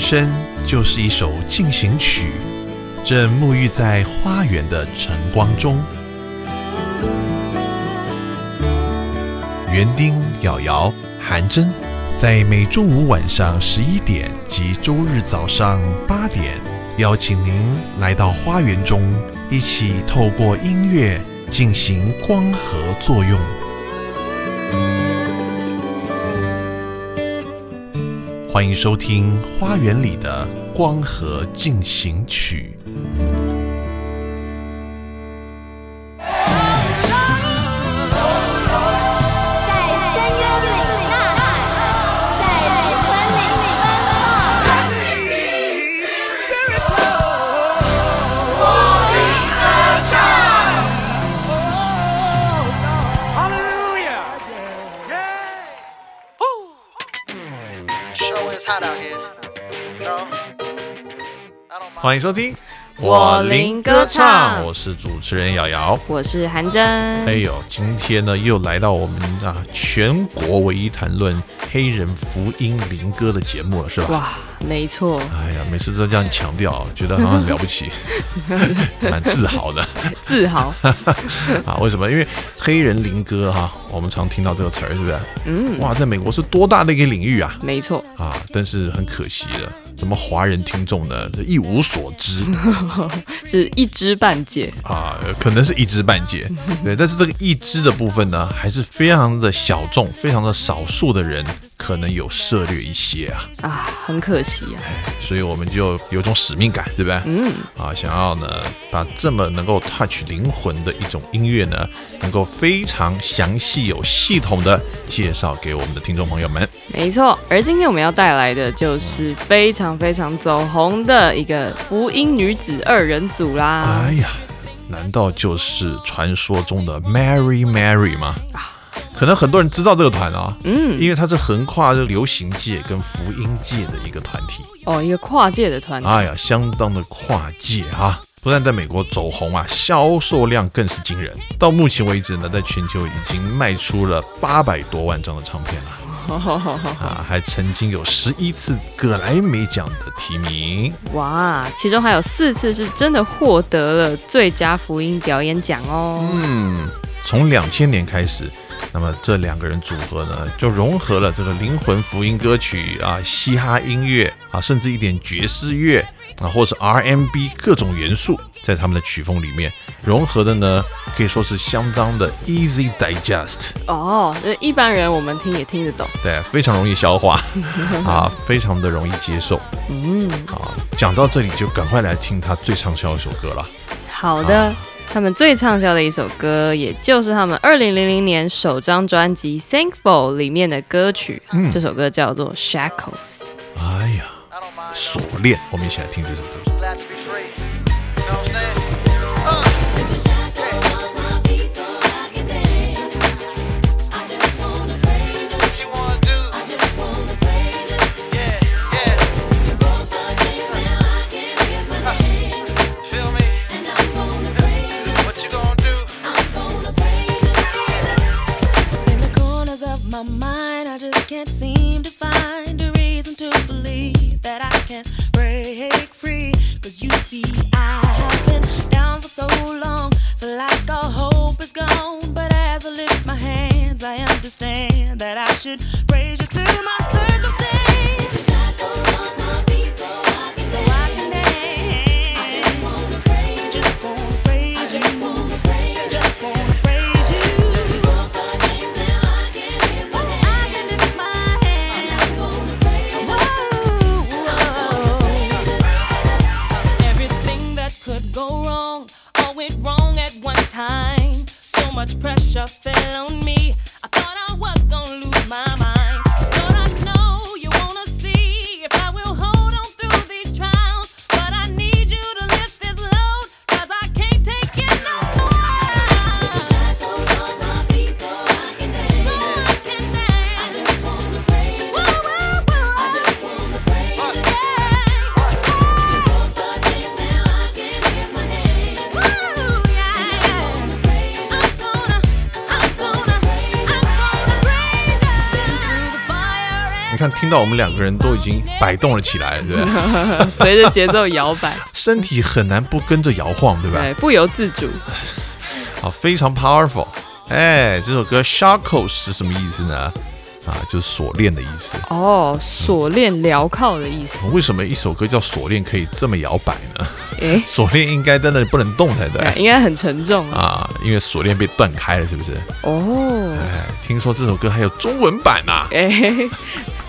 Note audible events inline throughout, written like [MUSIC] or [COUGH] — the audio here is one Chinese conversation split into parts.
生就是一首进行曲，正沐浴在花园的晨光中。园丁、瑶瑶、韩真，在每周五晚上十一点及周日早上八点，邀请您来到花园中，一起透过音乐进行光合作用。欢迎收听《花园里的光合进行曲》。欢迎收听我林歌唱我是主持人瑶瑶。我是韩真。哎呦，今天呢又来到我们啊全国唯一谈论黑人福音灵歌的节目了，是吧？哇，没错，哎呀，每次都这样强调，觉得好像很了不起，[LAUGHS] 蛮自豪的自豪。[LAUGHS] 啊。为什么？因为黑人灵歌哈，我们常听到这个词儿，是不是？嗯，哇，在美国是多大的一个领域啊！没错，啊，但是很可惜的，怎么华人听众呢这一无所知 [LAUGHS] 是一知半解。啊？可能是一知半解，对，但是这个一知的部分呢，还是非常的小众，非常的少数的人可能有涉略一些啊，啊，很可惜啊。所以我们就有种使命感，对不对？嗯，啊，想要呢把这么能够 touch 灵魂的一种音乐呢，能够非常详细、有系统的介绍给我们的听众朋友们。没错。而今天我们要带来的就是非常非常走红的一个福音女子二人组啦。哎呀，难道就是传说中的 Mary Mary 吗？可能很多人知道这个团啊，嗯，因为它是横跨这流行界跟福音界的一个团体。哦，一个跨界的团体。哎呀，相当的跨界啊！不但在美国走红啊，销售量更是惊人。到目前为止呢，在全球已经卖出了八百多万张的唱片了啊，还曾经有十一次葛莱美奖的提名。哇，其中还有四次是真的获得了最佳福音表演奖哦。嗯，从两千年开始，那么这两个人组合呢，就融合了这个灵魂福音歌曲啊、嘻哈音乐啊，甚至一点爵士乐啊，或是 RMB 各种元素，在他们的曲风里面融合的呢，可以说是相当的 easy digest，哦，这一般人我们听也听得懂。对，非常容易消化 [LAUGHS] 啊，非常的容易接受。嗯，啊，讲到这里就赶快来听他最畅销的一首歌了。好的。啊他们最畅销的一首歌，也就是他们二零零零年首张专辑《Thankful》里面的歌曲。嗯这首歌叫做《Shackles》。哎呀.锁链，我们一起来听这首歌。听到我们两个人都已经摆动了起来，对不对？[LAUGHS] 随着节奏摇摆，身体很难不跟着摇晃，对吧？对，不由自主。好，非常 powerful。哎，这首歌 shackles 是什么意思呢？啊，就是锁链的意思。哦，锁链镣铐的意思。为什么一首歌叫锁链可以这么摇摆呢？诶，锁链应该在那里不能动才对对，应该很沉重啊。啊，因为锁链被断开了，是不是？哦，哎，听说这首歌还有中文版呐、哎，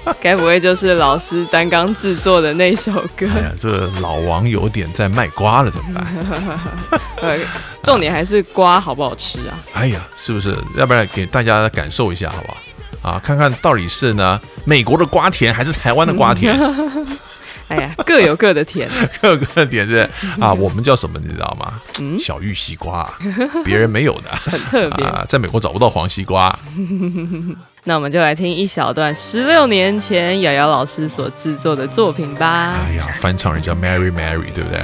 [LAUGHS] 该不会就是老师担纲制作的那首歌？哎呀，这老王有点在卖瓜了，怎么办？[LAUGHS] 呃，重点还是瓜好不好吃啊？哎呀，是不是？要不然给大家感受一下，好不好？啊，看看到底是呢美国的瓜田还是台湾的瓜甜？[LAUGHS] 哎呀，各有各的甜。[LAUGHS] 各有各的甜是啊，我们叫什么你知道吗？小玉西瓜，别人没有的，[LAUGHS] 很特别啊，在美国找不到黄西瓜。[LAUGHS] 那我们就来听一小段十六年前瑶瑶老师所制作的作品吧。哎呀，翻唱人家 Mary Mary，对不对？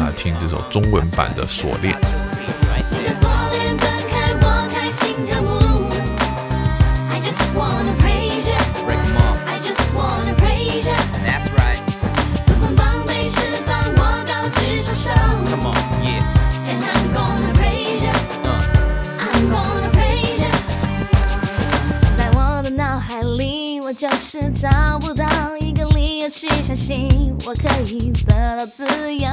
啊，听这首中文版的《锁链》。自由，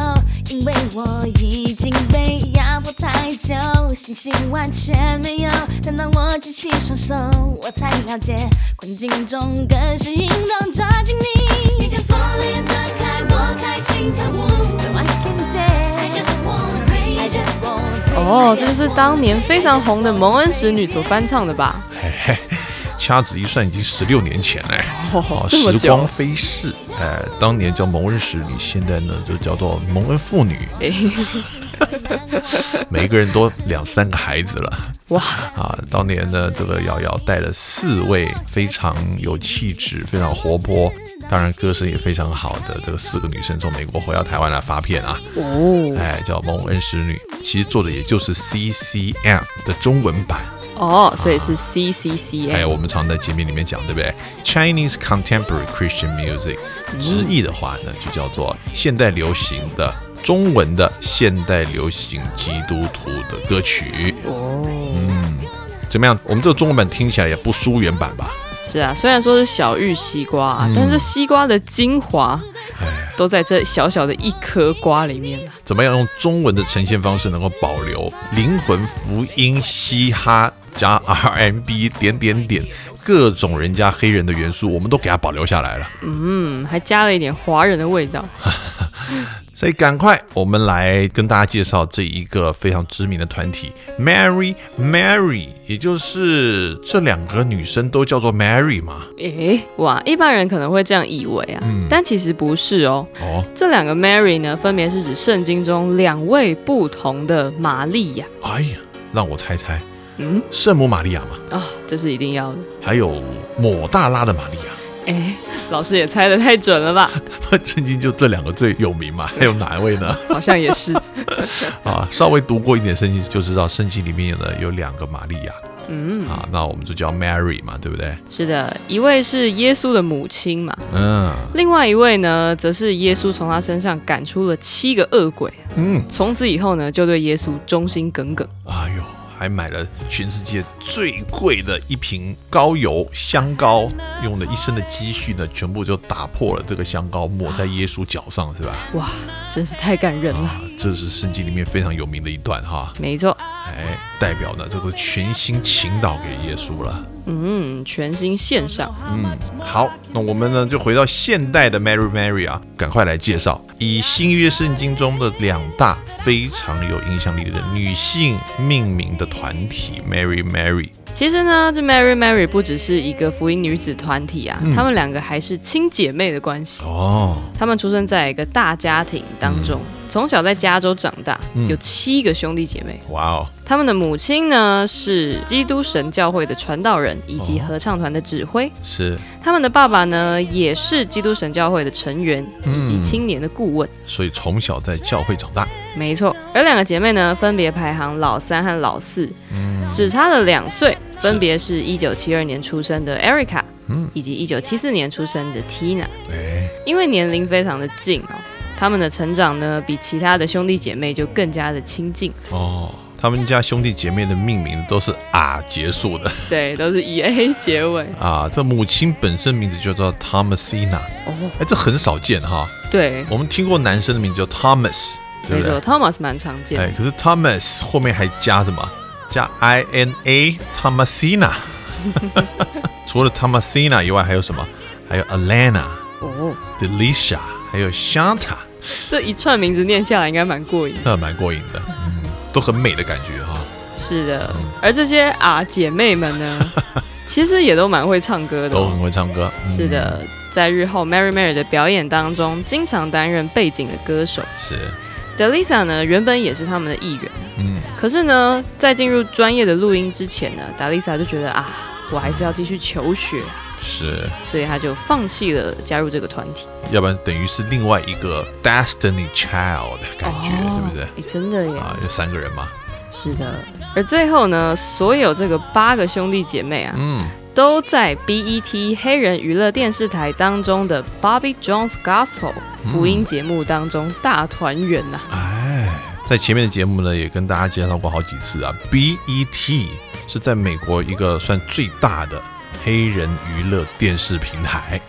因为我已经被压迫太久，信心完全没有。但当我举起双手，我才了解困境中更是应当抓紧你。你将锁链断开，我开心跳舞。So I can dance. I just wanna praise. I just wanna praise. 哦，这就是当年非常红的蒙恩使女所翻唱的吧？嘿嘿，掐指一算，已经十六年前嘞。哦，时光。飞逝，哎，当年叫蒙恩使女，现在呢就叫做蒙恩妇女，哎，[LAUGHS] 每一个人都两三个孩子了。哇，啊，当年呢，这个瑶瑶带了四位非常有气质、非常活泼，当然歌声也非常好的这个四个女生从美国回到台湾来发片啊，哦，哎，叫蒙恩使女，其实做的也就是 CCM 的中文版。哦，所以是 C C C 还 A 有我们常在节目里面讲，对不对？Chinese Contemporary Christian Music，直译的话呢，就叫做现代流行的中文的现代流行基督徒的歌曲。哦，嗯怎么样？我们这个中文版听起来也不输原版吧？是啊，虽然说是小玉西瓜啊，但是西瓜的精华都在这小小的一颗瓜里面了怎么样用中文的呈现方式能够保留灵魂福音、嘻哈加 R&B 点点点各种人家黑人的元素，我们都给它保留下来了。嗯，还加了一点华人的味道。[LAUGHS] 所以赶快，我们来跟大家介绍这一个非常知名的团体 Mary Mary，也就是这两个女生都叫做 Mary 嘛。诶，哇，一般人可能会这样以为啊，但其实不是哦。哦，这两个 Mary 呢，分别是指圣经中两位不同的玛利亚。哎呀，让我猜猜，嗯，圣母玛利亚嘛，啊、这是一定要的。还有抹大拉的玛利亚。诶，老师也猜得太准了吧？[LAUGHS] 圣经就这两个最有名嘛，[LAUGHS] 还有哪一位呢？好像也是。[LAUGHS] 啊，稍微读过一点圣经就知道，圣经里面呢有两个玛利亚嗯，啊，那我们就叫 Mary 嘛，对不对？是的，一位是耶稣的母亲嘛，嗯另外一位呢，则是耶稣从他身上赶出了七个恶鬼，嗯，从此以后呢，就对耶稣忠心耿耿。哎呦，还买了全世界最贵的一瓶高油香膏，用了一生的积蓄呢，全部就打破了这个香膏，抹在耶稣脚上，是吧？哇，真是太感人了。啊，这是圣经里面非常有名的一段哈，没错，哎，代表呢这个全心倾倒给耶稣了。嗯，全新线上。嗯，好，那我们呢就回到现代的 Mary Mary 啊，赶快来介绍以新约圣经中的两大非常有影响力的女性命名的团体 Mary Mary。其实呢，这 Mary Mary 不只是一个福音女子团体啊，她们两个还是亲姐妹的关系。哦，她们出生在一个大家庭当中，从小在加州长大，有七个兄弟姐妹。哇哦，他们的母亲呢是基督神教会的传道人以及合唱团的指挥，是，他们的爸爸呢也是基督神教会的成员以及青年的顾问。所以从小在教会长大。没错，而两个姐妹呢分别排行老三和老四，只差了两岁，分别是一九七二年出生的 Erica 以及一九七四年出生的 Tina。哎，因为年龄非常的近哦，他们的成长呢比其他的兄弟姐妹就更加的亲近。哦，他们家兄弟姐妹的命名都是啊结束的对，都是以 A 结尾。[LAUGHS] 啊。这母亲本身名字就叫 Thomasina，哦，哎，这很少见哈。对，我们听过男生的名字叫 Thomas，对没错不对？，Thomas 蛮常见哎，可是 Thomas 后面还加什么？加 I N A Thomasina。[LAUGHS] 除了 Thomasina 以外，还有什么？还有 Alana、哦，Delicia，还有 Shanta，这一串名字念下来应该蛮过瘾。那蛮过瘾的，嗯，都很美的感觉哈。是的，而这些啊姐妹们呢，[LAUGHS] 其实也都蛮会唱歌的、哦都很。会唱歌。嗯是，的，在日后 Mary Mary 的表演当中，经常担任背景的歌手。是，Delisa 呢，原本也是他们的艺员，嗯，可是呢，在进入专业的录音之前呢，Delisa 就觉得啊，我还是要继续求学，是，所以他就放弃了加入这个团体。要不然等于是另外一个 Destiny Child 的感觉，哦对不是？哎真的耶，啊，有三个人嘛，是的。而最后呢，所有这个八个兄弟姐妹啊，嗯，都在 BET 黑人娱乐电视台当中的 Bobby Jones Gospel 福音节目当中大团圆呐、哎，在前面的节目呢，也跟大家介绍过好几次啊，BET 是在美国一个算最大的黑人娱乐电视平台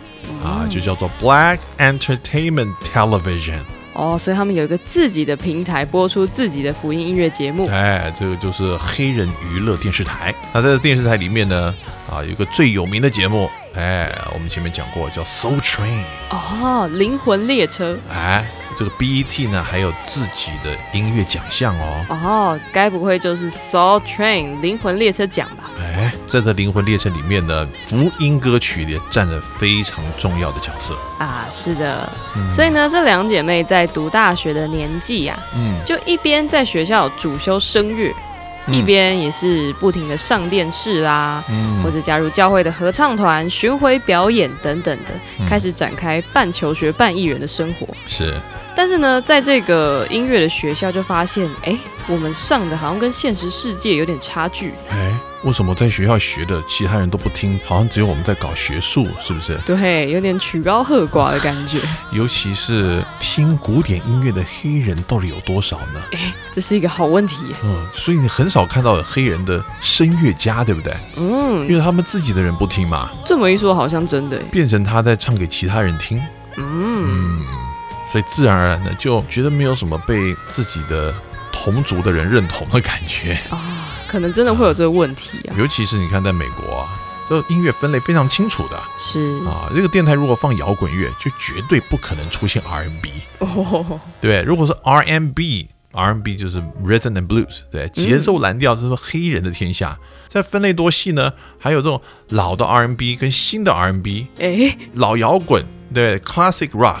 啊，就叫做 Black Entertainment Television。哦，所以他们有一个自己的平台播出自己的福音音乐节目。哎，这个就是黑人娱乐电视台。那在这电视台里面呢，啊，有一个最有名的节目，哎，我们前面讲过，叫 Soul Train。哦，灵魂列车。哎，这个 BET 呢还有自己的音乐奖项哦。哦，该不会就是 Soul Train 灵魂列车奖吧？哎，在这灵魂列车里面呢，福音歌曲也占了非常重要的角色。啊，是的。所以呢，这两姐妹在读大学的年纪呀、嗯，就一边在学校主修声乐，嗯一边也是不停的上电视啦，嗯或者加入教会的合唱团、巡回表演等等的，嗯开始展开半求学半艺人的生活。是但是呢，在这个音乐的学校就发现，哎，我们上的好像跟现实世界有点差距。哎，为什么在学校学的其他人都不听，好像只有我们在搞学术，是不是？对，有点曲高和寡的感觉。[LAUGHS] 尤其是听古典音乐的黑人到底有多少呢？这是一个好问题。嗯，所以你很少看到黑人的声乐家，对不对？嗯，因为他们自己的人不听嘛，这么一说，好像真的。变成他在唱给其他人听，嗯，所以自然而然的就觉得没有什么被自己的同族的人认同的感觉。啊，可能真的会有这个问题啊。尤其是你看在美国啊，这音乐分类非常清楚的是啊。这个电台如果放摇滚乐，就绝对不可能出现 R&B，哦，对？如果是 R&B。R&B 就是 Rhythm and Blues，对，节奏蓝调，这是黑人的天下。在分类多细呢，还有这种老的 R&B 跟新的 R&B，哎，老摇滚，对，Classic Rock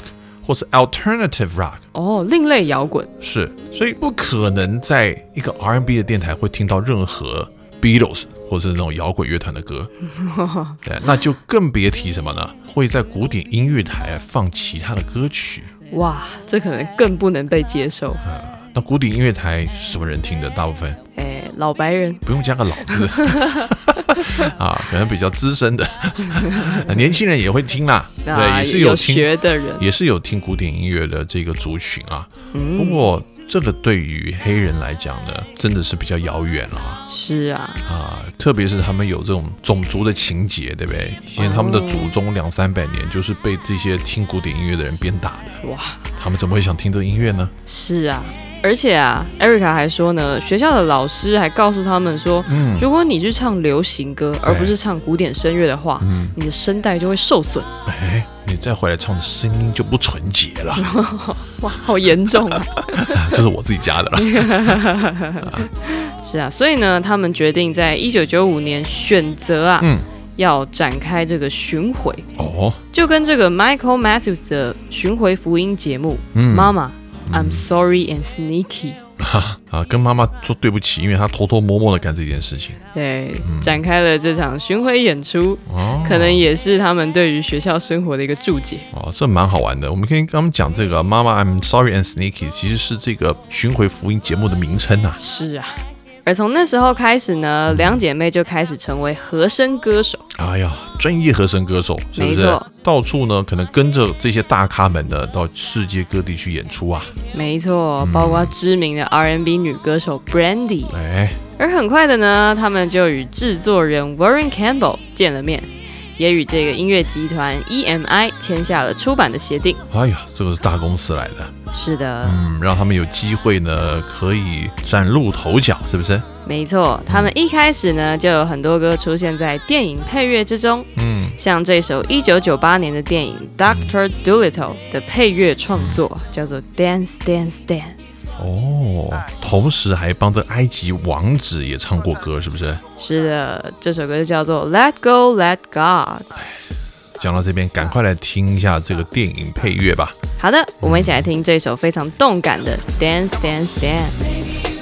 或是 Alternative Rock，哦，另类摇滚是，所以不可能在一个 R&B 的电台会听到任何 Beatles 或是那种摇滚乐团的歌，[LAUGHS] 对，那就更别提什么呢？会在古典音乐台放其他的歌曲。哇，这可能更不能被接受。那古典音乐台什么人听的？大部分哎，老白人不用加个老字 [LAUGHS] 啊，可能比较资深的，年轻人也会听啦，[LAUGHS] 对，啊，也是有听学的人，也是有听古典音乐的这个族群啊。不嗯，过这个对于黑人来讲呢，真的是比较遥远了是啊，啊。特别是他们有这种种族的情节，对不对？以前他们的祖宗两三百年就是被这些听古典音乐的人鞭打的，哇，他们怎么会想听这个音乐呢？是啊。而且啊，Erica 还说呢，学校的老师还告诉他们说，嗯。如果你去唱流行歌，而不是唱古典声乐的话，嗯，你的声带就会受损。哎，你再回来唱的声音就不纯洁了，[LAUGHS] 哇，好严重啊！[LAUGHS] 这是我自己加的了。[LAUGHS] 是啊，所以呢，他们决定在一九九五年选择啊，嗯，要展开这个巡回，哦，就跟这个 Michael Matthews 的巡回福音节目《嗯。妈妈 I'm Sorry and Sneaky》[LAUGHS] 啊，跟妈妈说对不起，因为她偷偷摸摸的干这件事情。对展开了这场巡回演出，哦，可能也是他们对于学校生活的一个注解。哦，这蛮好玩的。我们可以跟他们讲这个“妈妈 I'm sorry and sneaky”，其实是这个巡回福音节目的名称啊。是啊。而从那时候开始呢，两姐妹就开始成为和声歌手。哎呀，专业和声歌手是不是没错？到处呢，可能跟着这些大咖们呢，到世界各地去演出啊。没错，包括知名的 R&B 女歌手 Brandy。哎，而很快的呢，他们就与制作人 Warren Campbell 见了面，也与这个音乐集团 EMI 签下了出版的协定。哎呀，这个是大公司来的，是的，嗯，让他们有机会呢，可以崭露头角，是不是？没错，他们一开始呢就有很多歌出现在电影配乐之中，嗯，像这首一九九八年的电影《Doctor Dolittle》的配乐创作叫做《Dance Dance Dance》。哦，同时还帮着埃及王子也唱过歌，是不是？是的，这首歌就叫做《Let Go Let God》。讲到这边，赶快来听一下这个电影配乐吧。好的，我们一起来听这首非常动感的《Dance Dance Dance》。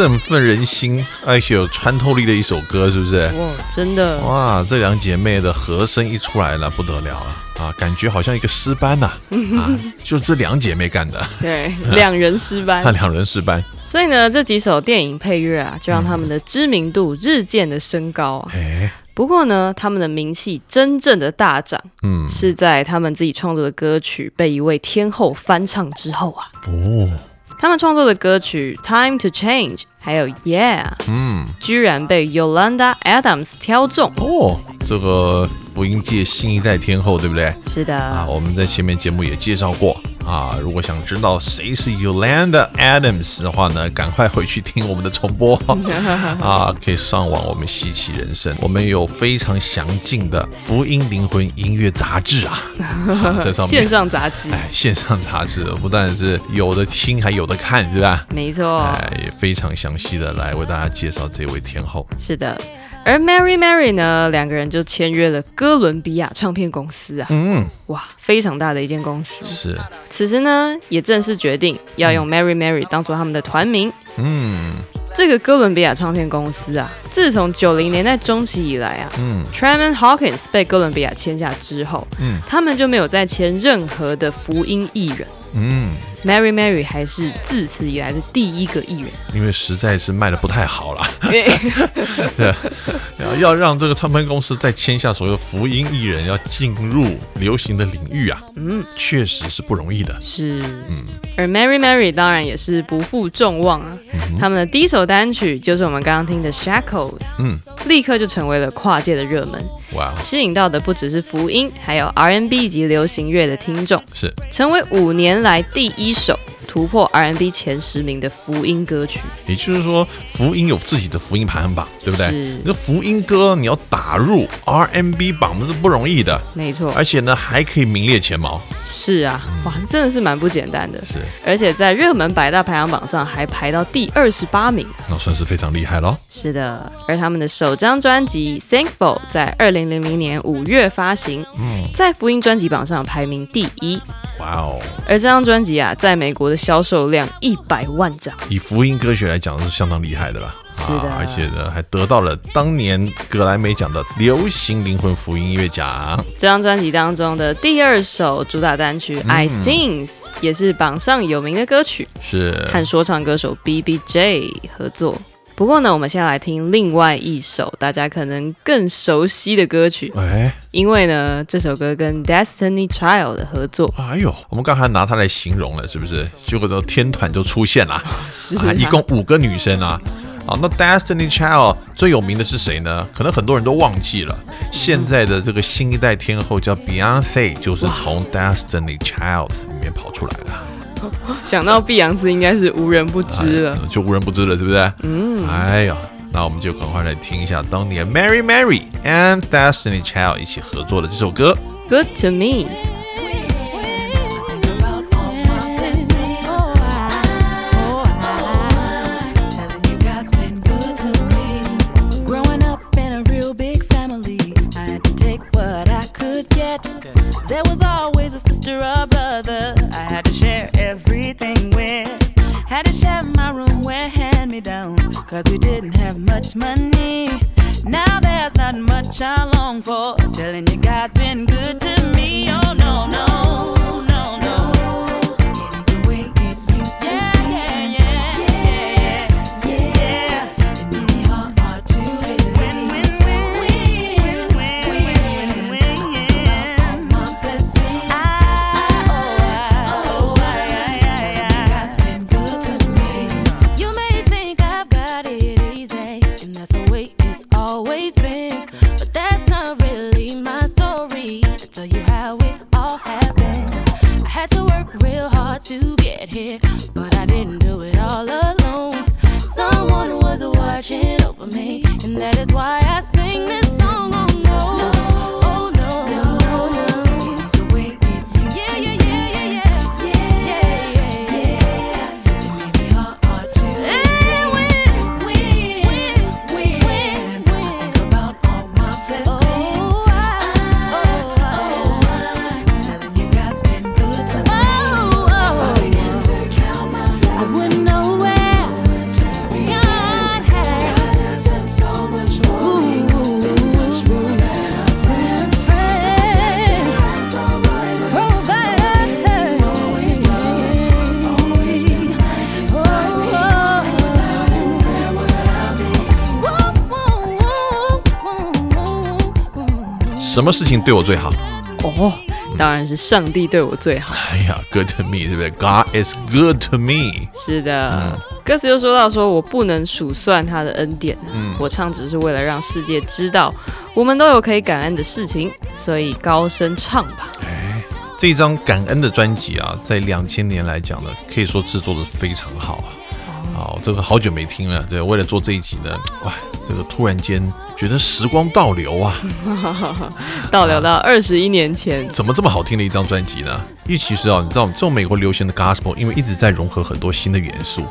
振奋人心，而且有穿透力的一首歌，是不是？哇，真的，哇，这两姐妹的和声一出来了，不得了了啊！感觉好像一个诗班呐、[LAUGHS] 啊，就这两姐妹干的，对，两人诗班那。[LAUGHS] 两人诗班，所以呢，这几首电影配乐啊，就让他们的知名度日渐的升高啊。哎，不过呢，他们的名气真正的大涨，嗯，是在他们自己创作的歌曲被一位天后翻唱之后啊。哦，他们创作的歌曲《Time to Change》还有《Yeah》，嗯，居然被 Yolanda Adams 挑中。哦，这个福音界新一代天后，对不对？是的，啊，我们在前面节目也介绍过啊。如果想知道谁是 Yolanda Adams 的话呢，赶快回去听我们的重播 [LAUGHS] 啊，可以上网我们稀奇人生，我们有非常详尽的福音灵魂音乐杂志啊，[LAUGHS] 啊在上面线上杂志，哎，线上杂志不但是有的听，还有的看，是吧？没错，哎，也非常详细的来为大家介绍这位天后。是的。而 Mary Mary 呢，两个人就签约了哥伦比亚唱片公司啊，嗯，哇，非常大的一间公司。是，此时呢，也正式决定要用 Mary Mary 当做他们的团名。嗯。这个哥伦比亚唱片公司啊，自从九零年代中期以来啊嗯。Tremon Hawkins 被哥伦比亚签下之后，嗯。他们就没有再签任何的福音艺人。嗯，Mary Mary 还是自此以来的第一个艺人。因为实在是卖的不太好了。然后 [LAUGHS] 要让这个唱片公司再签下所有福音艺人，要进入流行的领域啊，嗯，确实是不容易的。是，嗯。而 Mary Mary 当然也是不负众望啊。他们的第一首单曲就是我们刚刚听的 Shackles，嗯，立刻就成为了跨界的热门，哇，吸引到的不只是福音，还有 R N B 及流行乐的听众，是。成为五年来第一首突破 R&B 前十名的福音歌曲。也就是说，福音有自己的福音排行榜，对不对？是这福音歌你要打入 R&B 榜，那是不容易的，没错，而且呢还可以名列前茅。是啊，哇，真的是蛮不简单的。是，而且在热门百大排行榜上还排到第二十八名。那算是非常厉害了。是的，而他们的首张专辑《Thankful》在二零零零年五月发行，在福音专辑榜上排名第一。哇哦！而这张专辑啊，在美国的销售量一百万张。以福音歌曲来讲，是相当厉害的啦。是的啊而且呢，还得到了当年格莱美奖的流行灵魂福音音乐奖。这张专辑当中的第二首主打单曲《I Sings》也是榜上有名的歌曲，是和说唱歌手 B B J 合作。不过呢，我们先来听另外一首大家可能更熟悉的歌曲，哎，因为呢，这首歌跟 Destiny Child 的合作。哎呦，我们刚才拿它来形容了，是不是？结果都天团就出现了，是啊，一共五个女生啊。好，那 Destiny Child 最有名的是谁呢？可能很多人都忘记了。现在的这个新一代天后叫 Beyonce，就是从 Destiny Child 里面跑出来的。[LAUGHS] 讲到碧昂斯，应该是无人不知了。哎就无人不知了，对不对？嗯，哎呀，那我们就赶快来听一下当年 Mary Mary and Destiny Child 一起合作的这首歌。Good to me。I had to share my room where hand me downs, cause we didn't have much money. Now there's not much I long for. Telling you God's been good to me. Oh no, no, 情对我最好？哦，当然是上帝对我最好。哎呀，Good to me，对不对？God is good to me。是的，歌词又说到说我不能数算他的恩典，嗯我唱只是为了让世界知道我们都有可以感恩的事情，所以高声唱吧。这一张感恩的专辑啊，在两千年来讲呢，可以说制作的非常好啊。好，这个好久没听了，对，为了做这一集呢，哇，这个突然间觉得时光倒流啊，[LAUGHS] 倒流到二十一年前，怎么这么好听的一张专辑呢？因为其实啊，你知道，这种美国流行的 gospel，因为一直在融合很多新的元素，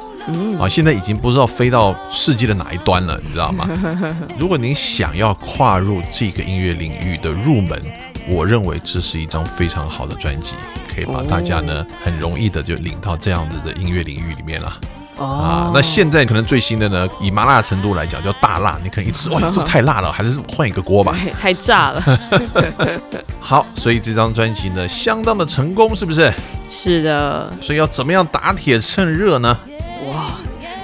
啊，现在已经不知道飞到世界的哪一端了，你知道吗？[LAUGHS] 如果您想要跨入这个音乐领域的入门，我认为这是一张非常好的专辑，可以把大家呢很容易的就领到这样子的音乐领域里面了。啊，那现在可能最新的呢，以麻辣程度来讲叫大辣，你可能一吃 [LAUGHS] 哇，这太辣了，还是换一个锅吧。[LAUGHS] 太炸了。[LAUGHS] 好，所以这张专辑呢相当的成功，是不是？是的，所以要怎么样打铁趁热呢？哇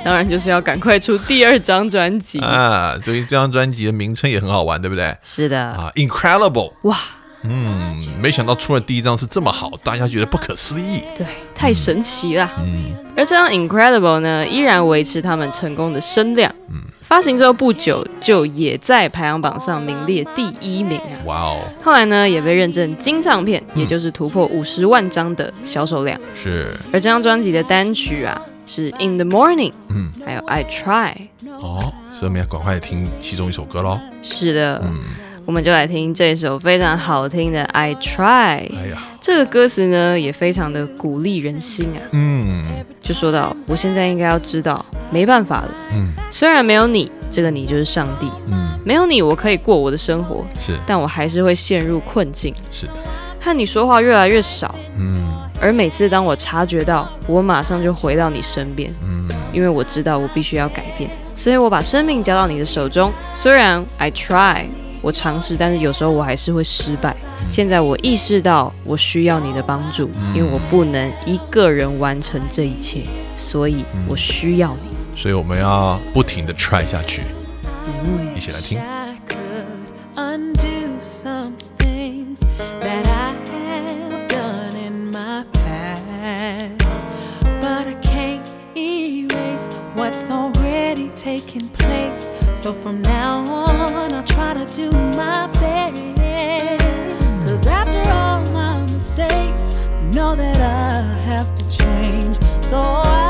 当然就是要赶快出第二张专辑。啊，所以这张专辑的名称也很好玩，对不对？是的，啊，Incredible，哇，嗯，没想到出了第一张是这么好，大家觉得不可思议。对，太神奇了。嗯，而这张 Incredible 呢，依然维持他们成功的声量。嗯，发行之后不久，就也在排行榜上名列第一名啊。哇哦，后来呢，也被认证金唱片，也就是突破五十万张的销售量。是而这张专辑的单曲啊，是 In the Morning，嗯，还有 I Try。哦，所以我们要赶快听其中一首歌喽。是的，嗯，我们就来听这首非常好听的 I Try。哎呀，这个歌词呢，也非常的鼓励人心啊。嗯。就说到，我现在应该要知道，没办法了。嗯。虽然没有你，这个你就是上帝，嗯，没有你，我可以过我的生活，是。但我还是会陷入困境，是的，和你说话越来越少。嗯。而每次当我察觉到，我马上就回到你身边，嗯。因为我知道我必须要改变，所以我把生命交到你的手中。虽然 I try，我尝试，但是有时候我还是会失败。现在我意识到我需要你的帮助，因为我不能一个人完成这一切，所以我需要你。所以我们要不停的 try 下去，一起来听。So from now on, I'll try to do my best. Cause after all my mistakes, I know that I have to change. So I'll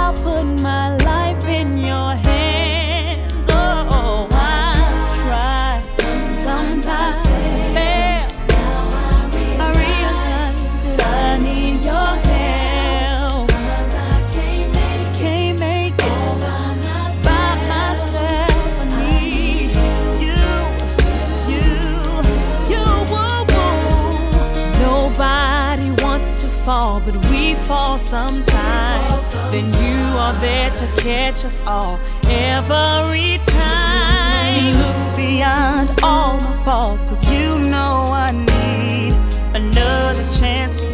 sometimes. Then you are there to catch us all every time. You look beyond all my faults, cause you know I need another chance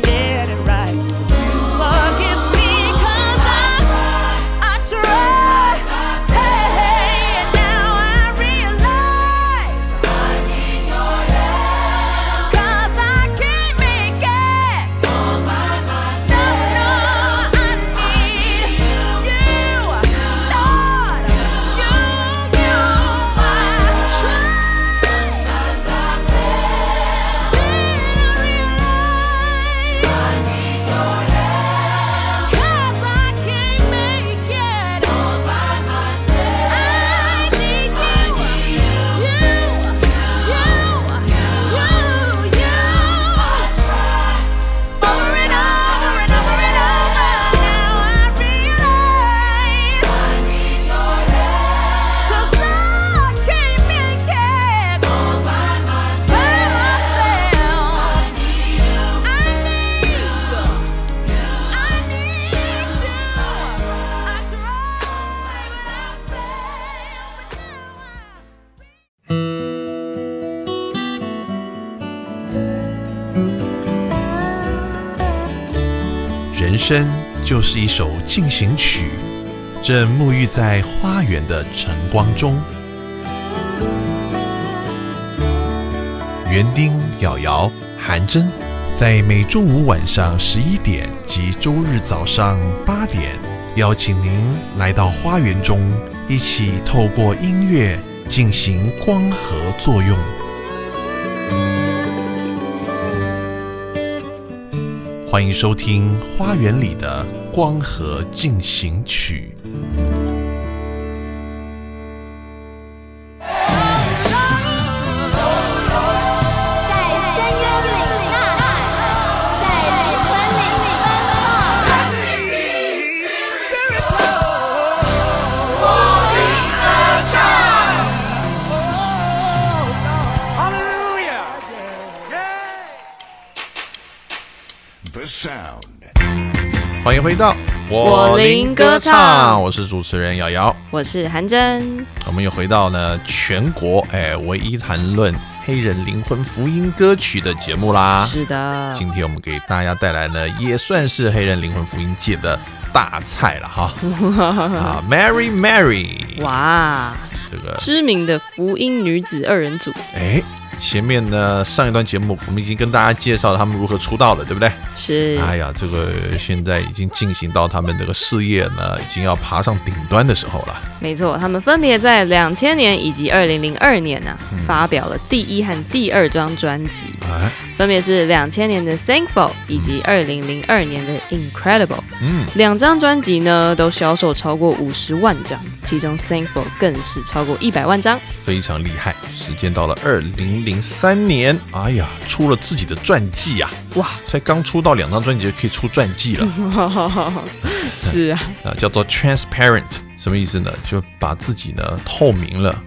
真就是一首进行曲，正沐浴在花园的晨光中。园丁、瑶瑶、韩真，在每周五晚上十一点及周日早上八点，邀请您来到花园中，一起透过音乐进行光合作用。欢迎收听《花园里的光合进行曲》。欢迎回到我林歌唱我是主持人瑶瑶。我是韩真，我们又回到呢全国哎唯一谈论黑人灵魂福音歌曲的节目啦。是的，今天我们给大家带来呢，也算是黑人灵魂福音界的大菜了哈。[LAUGHS] 啊，Mary Mary，哇，这个知名的福音女子二人组，哎，前面呢上一段节目我们已经跟大家介绍了他们如何出道了，对不对？是，哎呀，这个现在已经进行到他们这个事业呢，已经要爬上顶端的时候了。没错，他们分别在两千年以及二零零二年呢、嗯发表了第一和第二张专辑，哎，分别是两千年的《Thankful》以及二零零二年的《Incredible》。嗯，两张专辑呢都销售超过五十万张，其中《Thankful》更是超过一百万张。非常厉害。时间到了二零零三年，哎呀，出了自己的传记啊！哇，才刚出道两张专辑就可以出传记了 [LAUGHS] 是啊，啊，叫做 transparent，什么意思呢？就把自己呢透明了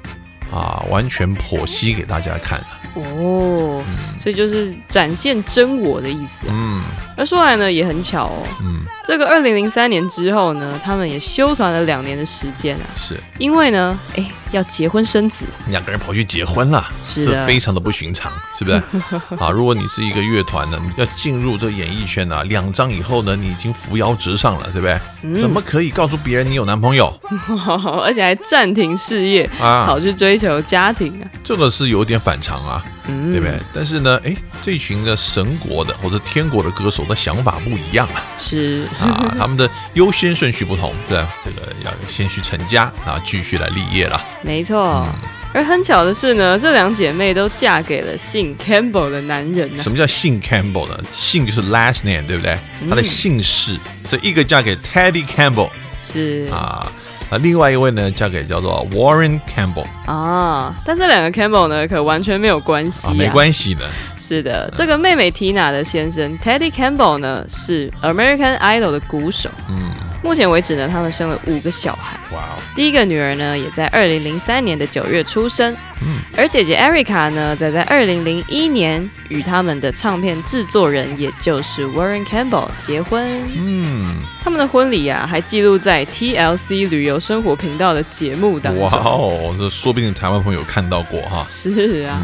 啊，完全剖析给大家看了。哦，所以就是展现真我的意思、啊。嗯而说来呢，也很巧哦，嗯，这个二零零三年之后呢，他们也休团了两年的时间啊，是。因为呢，哎，要结婚生子，两个人跑去结婚了，是这非常的不寻常，是不是？[LAUGHS] 啊，如果你是一个乐团呢，要进入这个演艺圈呢、两张以后呢，你已经扶摇直上了，对不对？嗯。怎么可以告诉别人你有男朋友？[LAUGHS] 而且还暂停事业，啊？跑去追求家庭啊，这个是有点反常啊，嗯对不对？但是呢，哎，这群的神国的或者天国的歌手的想法不一样啊，是，啊，他们的优先顺序不同，对吧？这个要先去成家，然后继续来立业了。没错。而很巧的是呢，这两姐妹都嫁给了姓 Campbell 的男人呢、什么叫姓 Campbell 呢？姓就是 last name，对不对？他的姓氏，所以一个嫁给 Teddy Campbell 是啊，啊，另外一位呢嫁给叫做 Warren Campbell 啊，但这两个 Campbell 呢，可完全没有关系、啊，没关系的。是的，这个妹妹 Tina 的先生 Teddy Campbell 呢，是 American Idol 的鼓手。嗯，目前为止呢，他们生了五个小孩。哇哦，第一个女儿呢，也在二零零三年的九月出生。嗯而姐姐 Erica 呢，则在二零零一年与他们的唱片制作人，也就是 Warren Campbell 结婚。嗯，他们的婚礼啊，还记录在 TLC 旅游生活频道的节目当中。哇哦，这说不定台湾朋友看到过哈。是啊。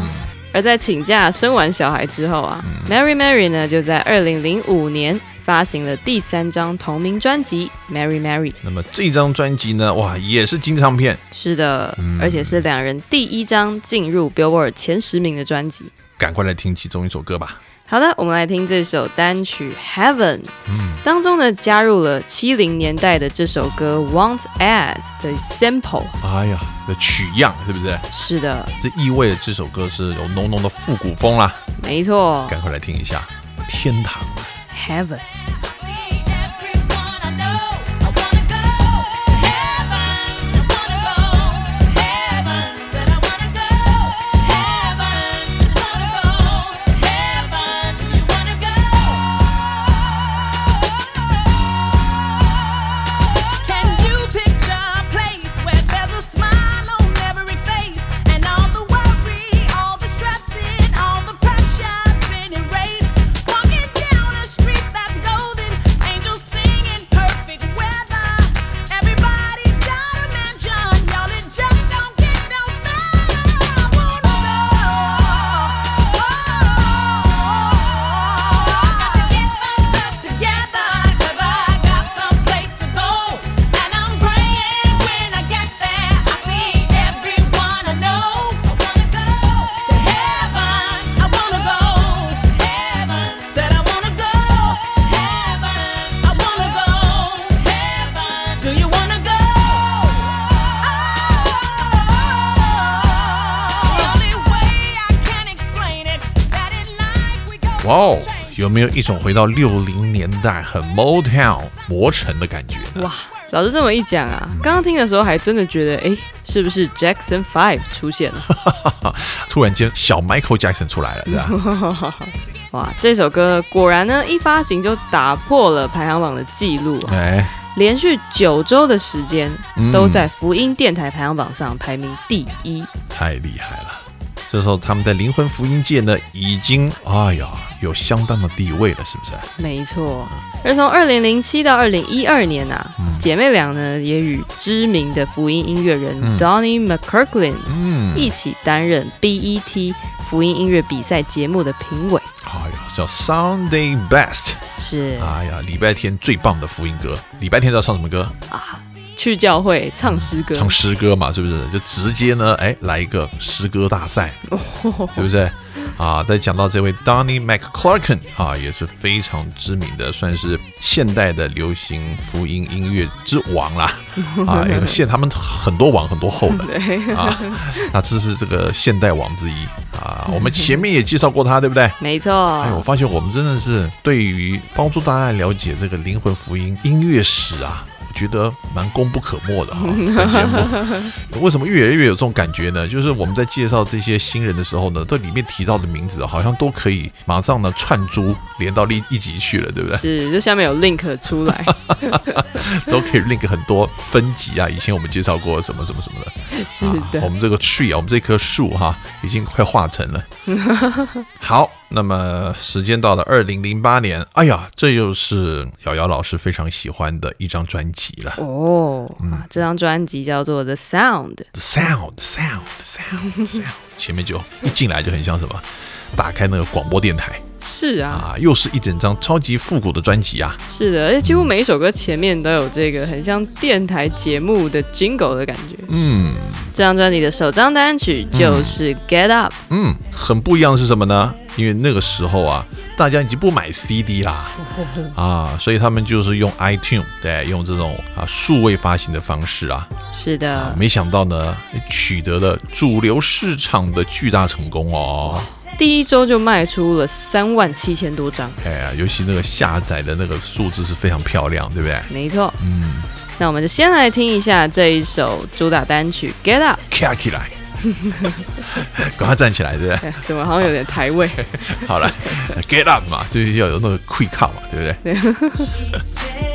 而在请假生完小孩之后啊、m a r y Mary 呢就在二零零五年发行了第三张同名专辑《Mary Mary》。那么这张专辑呢，哇，也是金唱片，是的，嗯而且是两人第一张进入 Billboard 前十名的专辑。赶快来听其中一首歌吧。好的，我们来听这首单曲《Heaven》，嗯，当中呢加入了七零年代的这首歌《Want As》的 sample。哎呀，的取样是不是？是的，这意味着这首歌是有浓浓的复古风啦。没错赶快来听一下，天堂。，Heaven。有没有一种回到六零年代很 Motown 魔城的感觉呢？哇，老师这么一讲啊，刚刚听的时候还真的觉得，哎，是不是 Jackson Five 出现了？[LAUGHS] 突然间，小 Michael Jackson 出来了，是吧？[LAUGHS] 哇，这首歌果然呢，一发行就打破了排行榜的记录啊，哎，连续九周的时间嗯都在福音电台排行榜上排名第一。太厉害了。这时候他们在灵魂福音界呢，已经哎呀有相当的地位了，是不是？没错，而从二零零七到二零一二年啊，姐妹俩呢也与知名的福音音乐人嗯 Donny McKirkland 嗯，一起担任 BET 福音音乐比赛节目的评委。哎呀，叫 Sunday Best，是哎呀，礼拜天最棒的福音歌。礼拜天都要唱什么歌？啊去教会唱诗歌，唱诗歌嘛，是不是？就直接呢，哎，来一个诗歌大赛，是不是？啊，再讲到这位 Donny McClarkin 啊，也是非常知名的，算是现代的流行福音音乐之王啦。[LAUGHS] 啊，因为现他们很多王很多后的对，啊，那这是这个现代王之一啊。[LAUGHS] 我们前面也介绍过他，对不对？没错。哎，我发现我们真的是对于帮助大家了解这个灵魂福音音乐史啊，我觉得蛮功不可没的哈。[LAUGHS] 本节目为什么越来越有这种感觉呢？就是我们在介绍这些新人的时候呢，这里面提到的名字好像都可以马上呢串珠连到另一集去了，对不对？是，这下面有 link 出来，[LAUGHS] 都可以 link 很多分级啊。以前我们介绍过什么什么什么的。[LAUGHS] 是啊，我，们这个 tree 啊，我们这棵树哈，已经快化成了。好，那么时间到了二零零八年，哎呀，这又是瑶瑶老师非常喜欢的一张专辑了。哦，这张专辑叫做《The Sound》，The sound, the sound, the sound, the sound，前面就一进来就很像什么，打开那个广播电台是啊，啊，又是一整张超级复古的专辑啊。是的，而且几乎每一首歌前面都有这个很像电台节目的 jingle 的感觉。嗯这张专辑的首张单曲就是《Get Up》，嗯，很不一样的是什么呢？因为那个时候啊，大家已经不买 CD 啦，[LAUGHS] 啊，所以他们就是用 iTune，对，用这种啊数位发行的方式啊，是的，没想到呢，取得了主流市场的巨大成功哦。第一周就卖出了三万七千多张，哎呀，尤其那个下载的那个数字是非常漂亮，对不对？没错。嗯，那我们就先来听一下这一首主打单曲《Get Up》卡起来，[LAUGHS] 赶快站起来，对不对？[LAUGHS] 哎，怎么好像有点台位？[LAUGHS] 好了，get up 嘛，就是要有那个 quick up 嘛，对不对？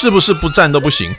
是不是不站都不行？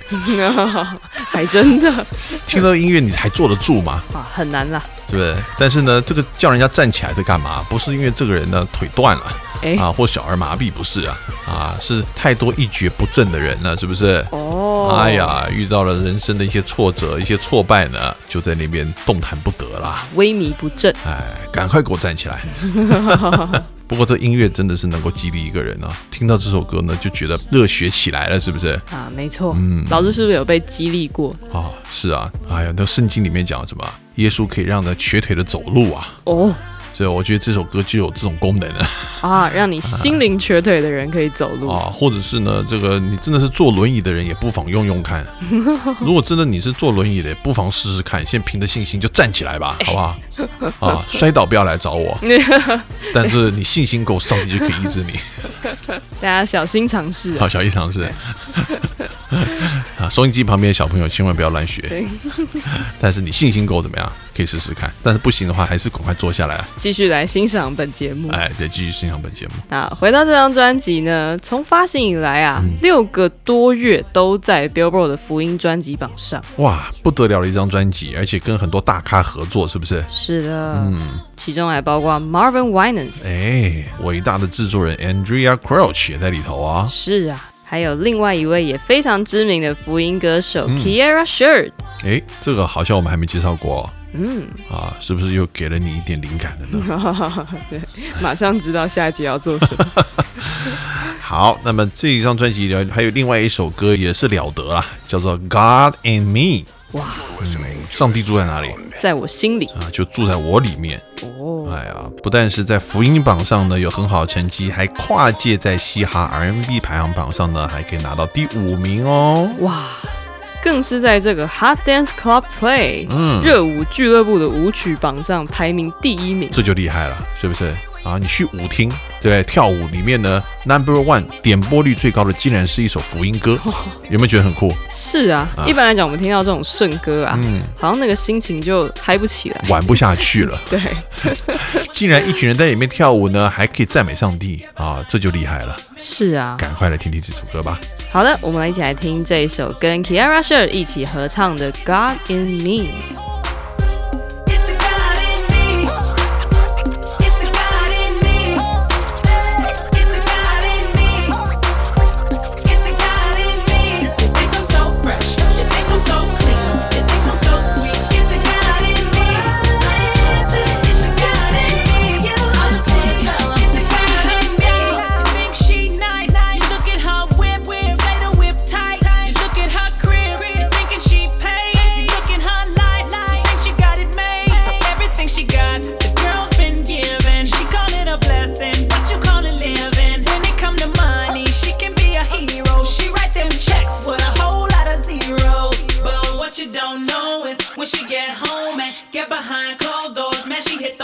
[LAUGHS] 还真的听到音乐你还坐得住吗？啊，很难啦。对不对？但是呢，这个叫人家站起来在干嘛？不是因为这个人呢腿断了哎啊，或小儿麻痹，不是啊啊，是太多一蹶不振的人了，是不是？哦，哎，呀，遇到了人生的一些挫折、一些挫败呢，就在那边动弹不得啦。萎靡不振，哎，赶快给我站起来！[LAUGHS] 不过这音乐真的是能够激励一个人啊，听到这首歌呢，就觉得热血起来了，是不是？啊，没错。嗯老师是不是有被激励过？啊、是啊，哎呀，那圣经里面讲什么？耶稣可以让那瘸腿的走路啊，哦所以我觉得这首歌就有这种功能啊。啊，让你心灵瘸腿的人可以走路。[LAUGHS] 啊，或者是呢，这个你真的是坐轮椅的人，也不妨用用看。[LAUGHS] 如果真的你是坐轮椅的，不妨试试看，先凭着信心就站起来吧，好不好？啊，摔倒不要来找我，[LAUGHS] 但是你信心够，上帝就可以医治你。大家小心尝试啊好，小心尝试。啊，收音机旁边的小朋友千万不要乱学。但是你信心够怎么样？可以试试看。但是不行的话，还是赶快坐下来啊！继续来欣赏本节目。哎，对，继续欣赏本节目。那回到这张专辑呢，从发行以来啊，嗯六个多月都在 Billboard 的福音专辑榜上。哇，不得了的一张专辑，而且跟很多大咖合作，是不是？是的，嗯其中还包括 Marvin Winans。哎，伟大的制作人 Andrea Crouch 也在里头啊。是啊，还有另外一位也非常知名的福音歌手嗯 Kiera Shirt。哎，这个好像我们还没介绍过、哦。嗯，啊，是不是又给了你一点灵感了呢？[LAUGHS] 对，马上知道下一集要做什么。[LAUGHS] 好，那么这一张专辑呢，还有另外一首歌也是了得啊，叫做《God and Me》。哇，嗯，上帝住在哪里在我心里啊？就住在我里面。哦，哎呀，不但是在福音榜上呢有很好的成绩，还跨界在嘻哈 R&B 排行榜上呢，还可以拿到第五名哦。哇，更是在这个 Hot Dance Club Play 嗯热舞俱乐部的舞曲榜上排名第一名。这就厉害了，是不是？啊，你去舞厅，对不对？跳舞里面呢，Number One 点播率最高的，竟然是一首福音歌，[LAUGHS] 有没有觉得很酷？是啊，啊一般来讲，我们听到这种圣歌啊，嗯，好像那个心情就嗨不起来。玩不下去了。[LAUGHS] 对，[LAUGHS] 竟然一群人在里面跳舞呢，还可以赞美上帝啊，这就厉害了！是啊。赶快来听听这首歌吧。好的，我们来一起来听这一首跟 Kiara Shirt 一起合唱的《God in Me》。Get home and get behind closed doors, man, she hit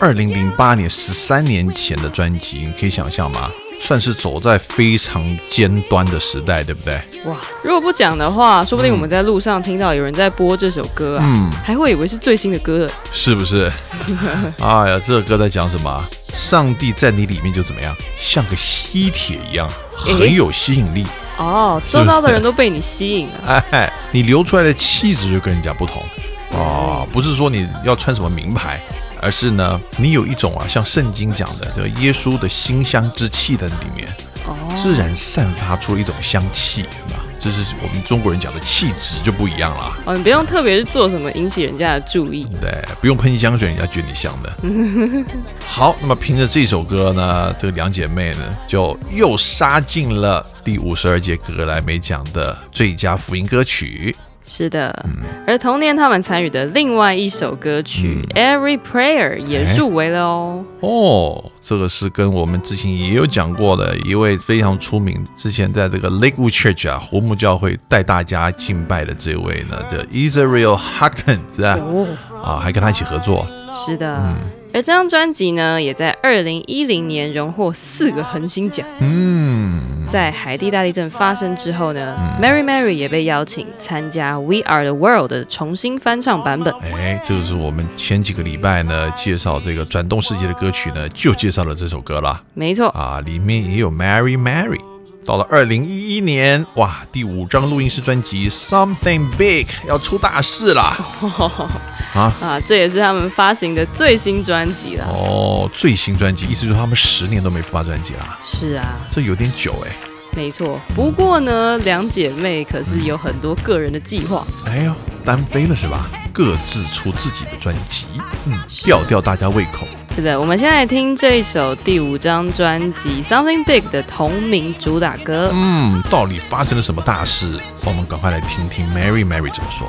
二零零八年十三年前的专辑，你可以想象吗？算是走在非常尖端的时代，对不对？哇，如果不讲的话，说不定我们在路上听到有人在播这首歌啊，嗯还会以为是最新的歌。是不是？[LAUGHS] 哎呀，这个歌在讲什么？上帝在你里面就怎么样，像个吸铁一样，很有吸引力。哦，周遭的人都被你吸引了。[LAUGHS] 哎，你流出来的气质就跟人家不同哦，不是说你要穿什么名牌，而是呢，你有一种啊，像圣经讲的这个耶稣的馨香之气的里面，哦，自然散发出一种香气，有没有？这是我们中国人讲的气质就不一样了。哦，你不用特别去做什么引起人家的注意。对，不用喷香水，人家觉得你香的。[LAUGHS] 好，那么凭着这首歌呢，这个两姐妹呢，就又杀进了第五十二届格莱美奖的最佳福音歌曲。是的，嗯而同年他们参与的另外一首歌曲《Every Prayer》也哎入围了哦。哦，这个是跟我们之前也有讲过的一位非常出名，之前在这个 Lakewood Church 啊湖木教会带大家敬拜的这位呢，叫 Israel Houghton 是吧？哦，啊，还跟他一起合作。是的。嗯而这张专辑呢，也在二零一零年荣获四个恒星奖。嗯，在海地大地震发生之后呢、m a r y Mary 也被邀请参加《We Are the World》的重新翻唱版本。哎，这就是我们前几个礼拜呢介绍这个转动世界的歌曲呢，就介绍了这首歌啦。没错，啊，里面也有 Mary Mary。到了二零一一年，哇，第五张录音室专辑《Something Big》要出大事啦！[LAUGHS] 啊，啊，这也是他们发行的最新专辑了。哦，最新专辑，意思就是他们十年都没发专辑啦，是啊，这有点久哎。没错。不过呢，两姐妹可是有很多个人的计划。哎呦，单飞了是吧？各自出自己的专辑，嗯，吊吊大家胃口。是的，我们先来听这一首第五张专辑《Something Big》的同名主打歌。嗯，到底发生了什么大事？我们赶快来听听 Mary Mary 怎么说。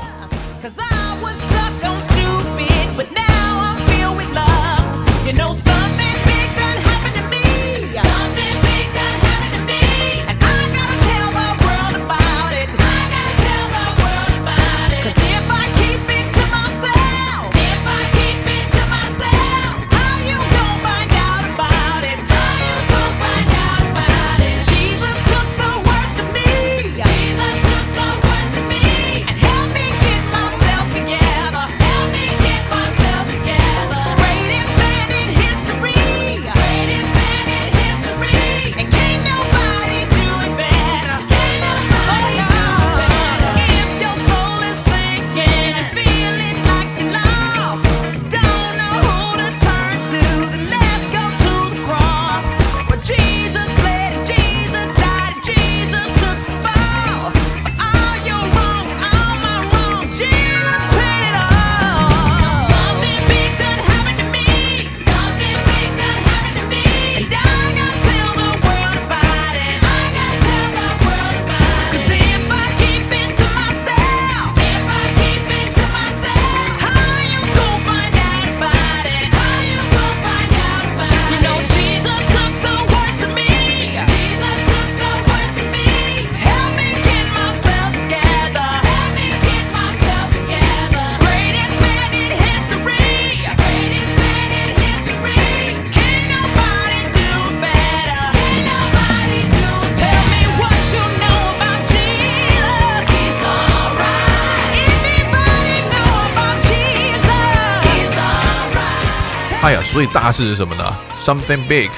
所以大事是什么呢？Something big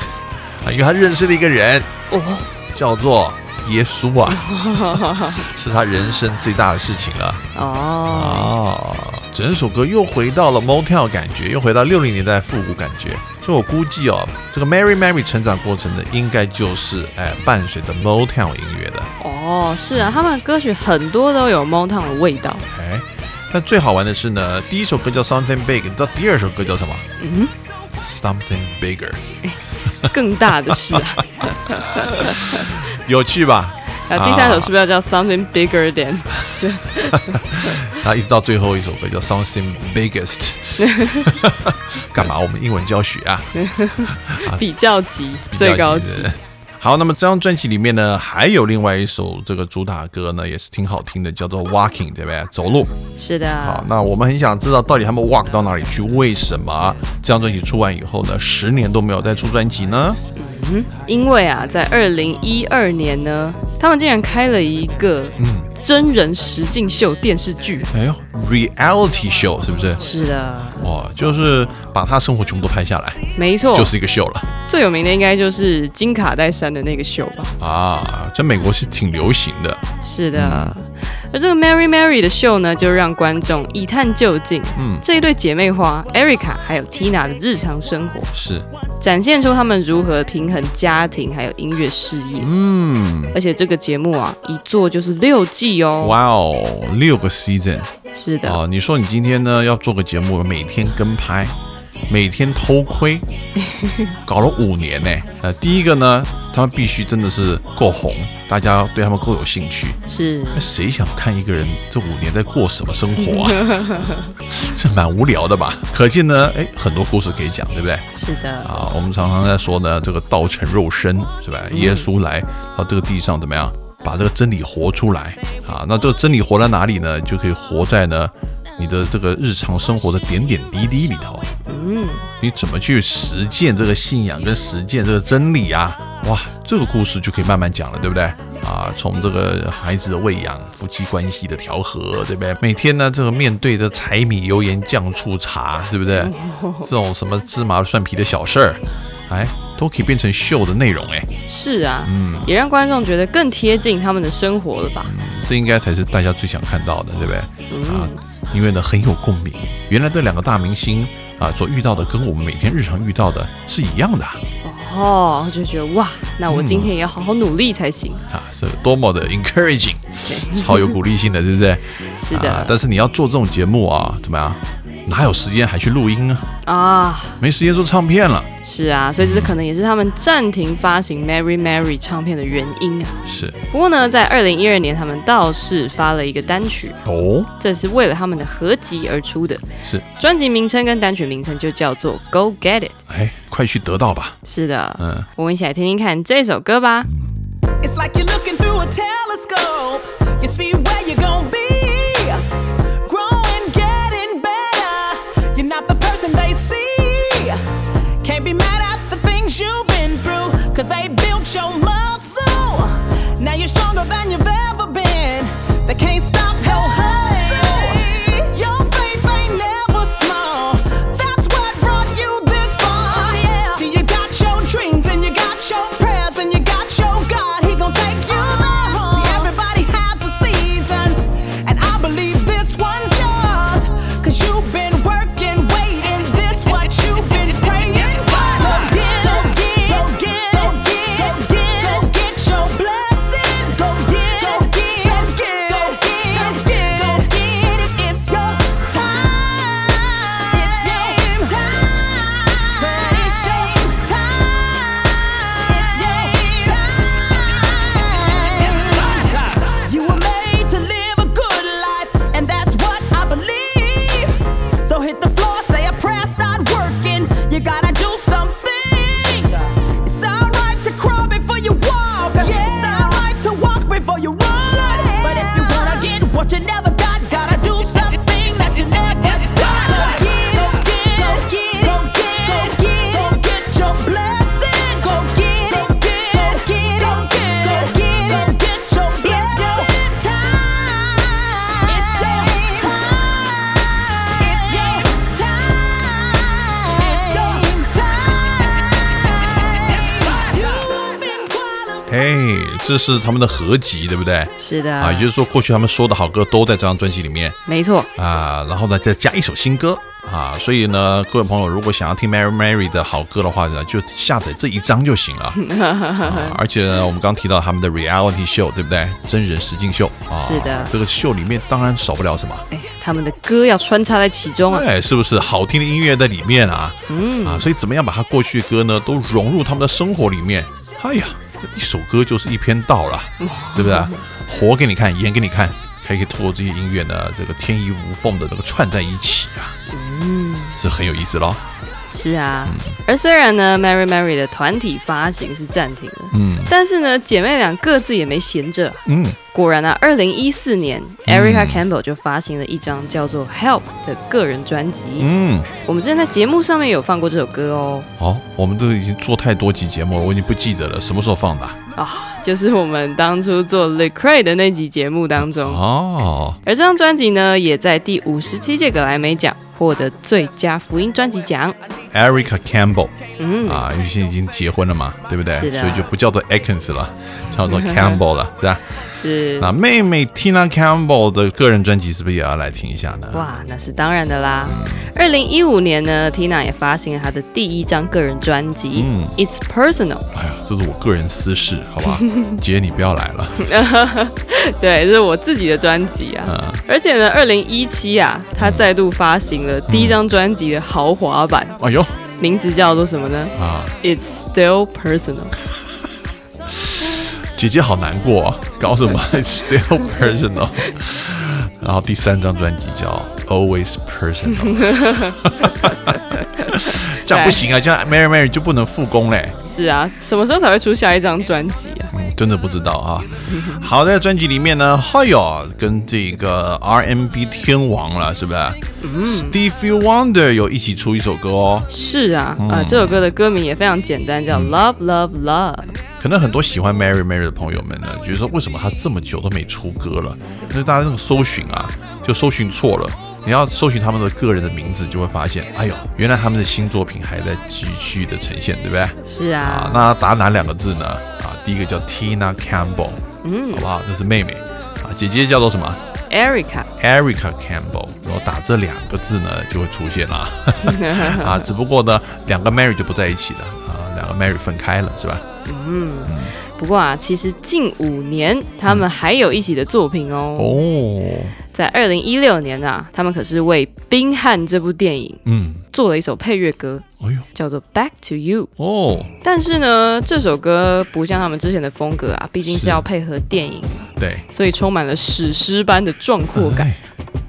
啊，因为他认识了一个人，哦，叫做耶稣啊，是他人生最大的事情了。哦，哦，整首歌又回到了 Motel 感觉，又回到六零年代复古感觉。所以我估计哦，这个 Mary Mary 成长过程呢，应该就是哎伴随着 Motown 音乐的。哦，是啊，他们的歌曲很多都有 Motown 的味道。哎，但最好玩的是呢，第一首歌叫 Something Big，你知道第二首歌叫什么？嗯，Something Bigger，更大的事啊。有趣吧？那第三首是不是要叫 Something Bigger Than？然后一直到最后一首歌叫 Something Biggest，干嘛？我们英文教学啊，比较级最高级。好，那么这张专辑里面呢，还有另外一首这个主打歌呢，也是挺好听的，叫做 Walking，对不对？走路。是的，好，那我们很想知道到底他们 walk 到哪里去？为什么这张专辑出完以后呢，十年都没有再出专辑呢？嗯因为啊，在二零一二年呢，他们竟然开了一个嗯真人实境秀电视剧。哎呦，reality show 是不是？是的，哇，就是把他生活全部都拍下来，没错，就是一个秀了最有名的应该就是金卡戴珊的那个秀吧。啊！在美国是挺流行的。是的。而这个 Mary Mary 的秀呢，就让观众一探究竟，嗯这一对姐妹花 Erica 还有 Tina 的日常生活，是，展现出他们如何平衡家庭还有音乐事业。嗯，而且这个节目啊，一做就是六季哦。哇哦，六个 season 是的，啊！你说你今天呢要做个节目，每天跟拍，每天偷窥，[LAUGHS] 搞了五年呢。呃，第一个呢，他们必须真的是够红，大家对他们够有兴趣。是那谁想看一个人这五年在过什么生活啊？[LAUGHS] 这蛮无聊的吧？可见呢，哎，很多故事可以讲，对不对？是的，啊，我们常常在说呢，这个道成肉身是吧？耶稣来到这个地上怎么样，把这个真理活出来啊？那这个真理活在哪里呢？就可以活在呢你的这个日常生活的点点滴滴里头。嗯，你怎么去实践这个信仰跟实践这个真理啊？哇，这个故事就可以慢慢讲了，对不对？啊，从这个孩子的喂养、夫妻关系的调和，对不对？每天呢，这个面对着柴米油盐酱醋茶，对不对？[LAUGHS] 这种什么芝麻蒜皮的小事儿，哎，都可以变成秀的内容，哎，是啊，嗯也让观众觉得更贴近他们的生活了吧？这应该才是大家最想看到的，对不对？嗯啊，因为呢很有共鸣。原来这两个大明星啊所遇到的，跟我们每天日常遇到的是一样的啊，哦，就觉得哇，那我今天也要好好努力才行。啊是多么的 encouraging，超有鼓励性的，对不对？[LAUGHS] 是啊的，但是你要做这种节目啊，怎么样？哪有时间还去录音啊？啊，没时间做唱片了。是啊，所以这可能也是他们暂停发行《Mary Mary》唱片的原因啊。是不过呢，在二零一二年，他们倒是发了一个单曲，哦，这是为了他们的合集而出的。是，专辑名称跟单曲名称就叫做《Go Get It》。哎，快去得到吧。是的，嗯，我们一起来听听看这首歌吧。It's like you're looking through a telescope. You see 哎，这是他们的合集，对不对？是的，啊，也就是说，过去他们说的好歌都在这张专辑里面没错，啊，然后呢，再加一首新歌啊，所以呢，各位朋友如果想要听 Mary Mary 的好歌的话呢，就下载这一张就行了。[LAUGHS] 啊、而且呢，我们刚提到他们的 Reality Show，对不对？真人实境秀啊，是的这个秀里面当然少不了什么，哎，他们的歌要穿插在其中啊。哎，是不是好听的音乐在里面啊？嗯啊，所以怎么样把他过去的歌呢都融入他们的生活里面？哎呀，一首歌就是一篇道了，对不对？活给你看，演给你看，还可以通过这些音乐呢，这个天衣无缝的这个串在一起啊，嗯，是很有意思咯。是啊，而虽然呢，Mary Mary 的团体发行是暂停了，嗯但是呢，姐妹俩各自也没闲着。嗯，果然啊，二零一四年，Erica Campbell 就发行了一张叫做《Help》的个人专辑。嗯，我们之前在节目上面有放过这首歌哦，哦，我们都已经做太多集节目了，我已经不记得了什么时候放的啊啊，就是我们当初做 The Cray 的那集节目当中。哦。而这张专辑呢，也在第五十七届格莱美奖获得最佳福音专辑奖。Erica Campbell 嗯，啊，因为现在已经结婚了嘛，对不对？是的所以就不叫做 Atkins 了，叫做 Campbell 了，是吧？[LAUGHS] 是那妹妹 Tina Campbell 的个人专辑是不是也要来听一下呢？哇，那是当然的啦。二零一五年呢，Tina 也发行了她的第一张个人专辑，嗯 It's Personal》。哎呀，这是我个人私事，好吧？[LAUGHS] 姐，你不要来了。[LAUGHS] 对，这是我自己的专辑啊。嗯而且呢，二零一七啊，她再度发行了第一张专辑的豪华版，哎呦名字叫做什么呢啊，？It's Still Personal。姐姐好难过、啊，搞什么 It's still personal。然后第三张专辑叫 Always Personal。这样不行啊，这样 Mary Mary 就不能复工嘞。是啊，什么时候才会出下一张专辑啊？嗯，真的不知道啊。好，在专辑里面呢，还有跟这个 RMB 天王了，是不是、嗯 Stevie Wonder 有一起出一首歌哦。是啊，啊、这首歌的歌名也非常简单，叫 Love Love Love。可能很多喜欢 Mary Mary 的朋友们呢，觉得说为什么他这么久都没出歌了？因为大家那个搜寻啊，就搜寻错了。你要搜寻他们的个人的名字，就会发现，哎呦，原来他们的新作品还在继续的呈现，对不对？是啊，，啊那打哪两个字呢？啊，第一个叫 Tina Campbell，嗯，好不好？那是妹妹啊，姐姐叫做什么 Erica。？Erica Campbell，然后打这两个字呢，就会出现了。[LAUGHS] 啊，只不过呢，两个 Mary 就不在一起了啊，两个 Mary 分开了，是吧？嗯不过啊，其实近五年他们还有一起的作品哦。哦，在二零一六年啊，他们可是为《冰汉》这部电影嗯，做了一首配乐歌，哎呦，叫做《Back to You》。哦，但是呢，这首歌不像他们之前的风格啊，毕竟是是要配合电影，对，所以充满了史诗般的壮阔感。哎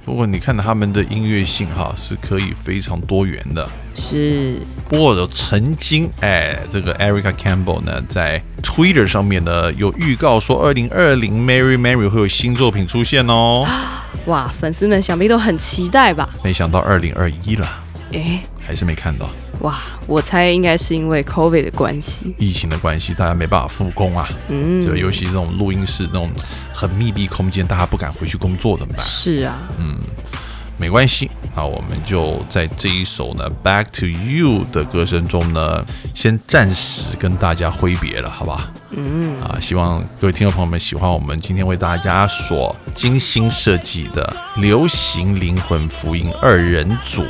不过你看他们的音乐性哈是可以非常多元的。是，不过有曾经，哎，这个 Erica Campbell 呢，在 Twitter 上面呢有预告说，二零二零 Mary Mary 会有新作品出现哦。[GASPS] 哇，粉丝们想必都很期待吧？没想到二零二一了，诶，还是没看到。哇，我猜应该是因为 COVID 的关系。疫情的关系，大家没办法复工啊。嗯，就尤其这种录音室那种很密闭空间，大家不敢回去工作怎么办？是啊，没关系，那我们就在这一首呢《Back to You》的歌声中呢，先暂时跟大家挥别了，好吧？嗯啊，希望各位听众朋友们喜欢我们今天为大家所精心设计的流行灵魂福音二人组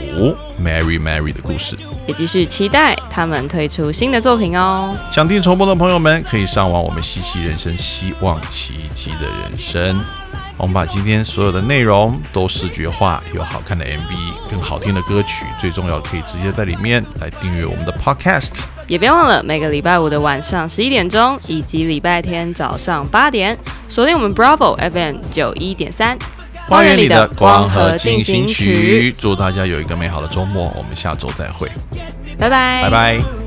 Mary Mary 的故事。也继续期待他们推出新的作品哦。想听重播的朋友们，可以上网我们西西人生，希望奇迹的人生。我们把今天所有的内容都视觉化，有好看的 MV，更好听的歌曲，最重要可以直接在里面来订阅我们的 Podcast。也别忘了每个礼拜五的晚上十一点钟，以及礼拜天早上八点，锁定我们 Bravo FM 九一点三，花园里的光和进行曲，祝大家有一个美好的周末，我们下周再会，拜拜，拜拜。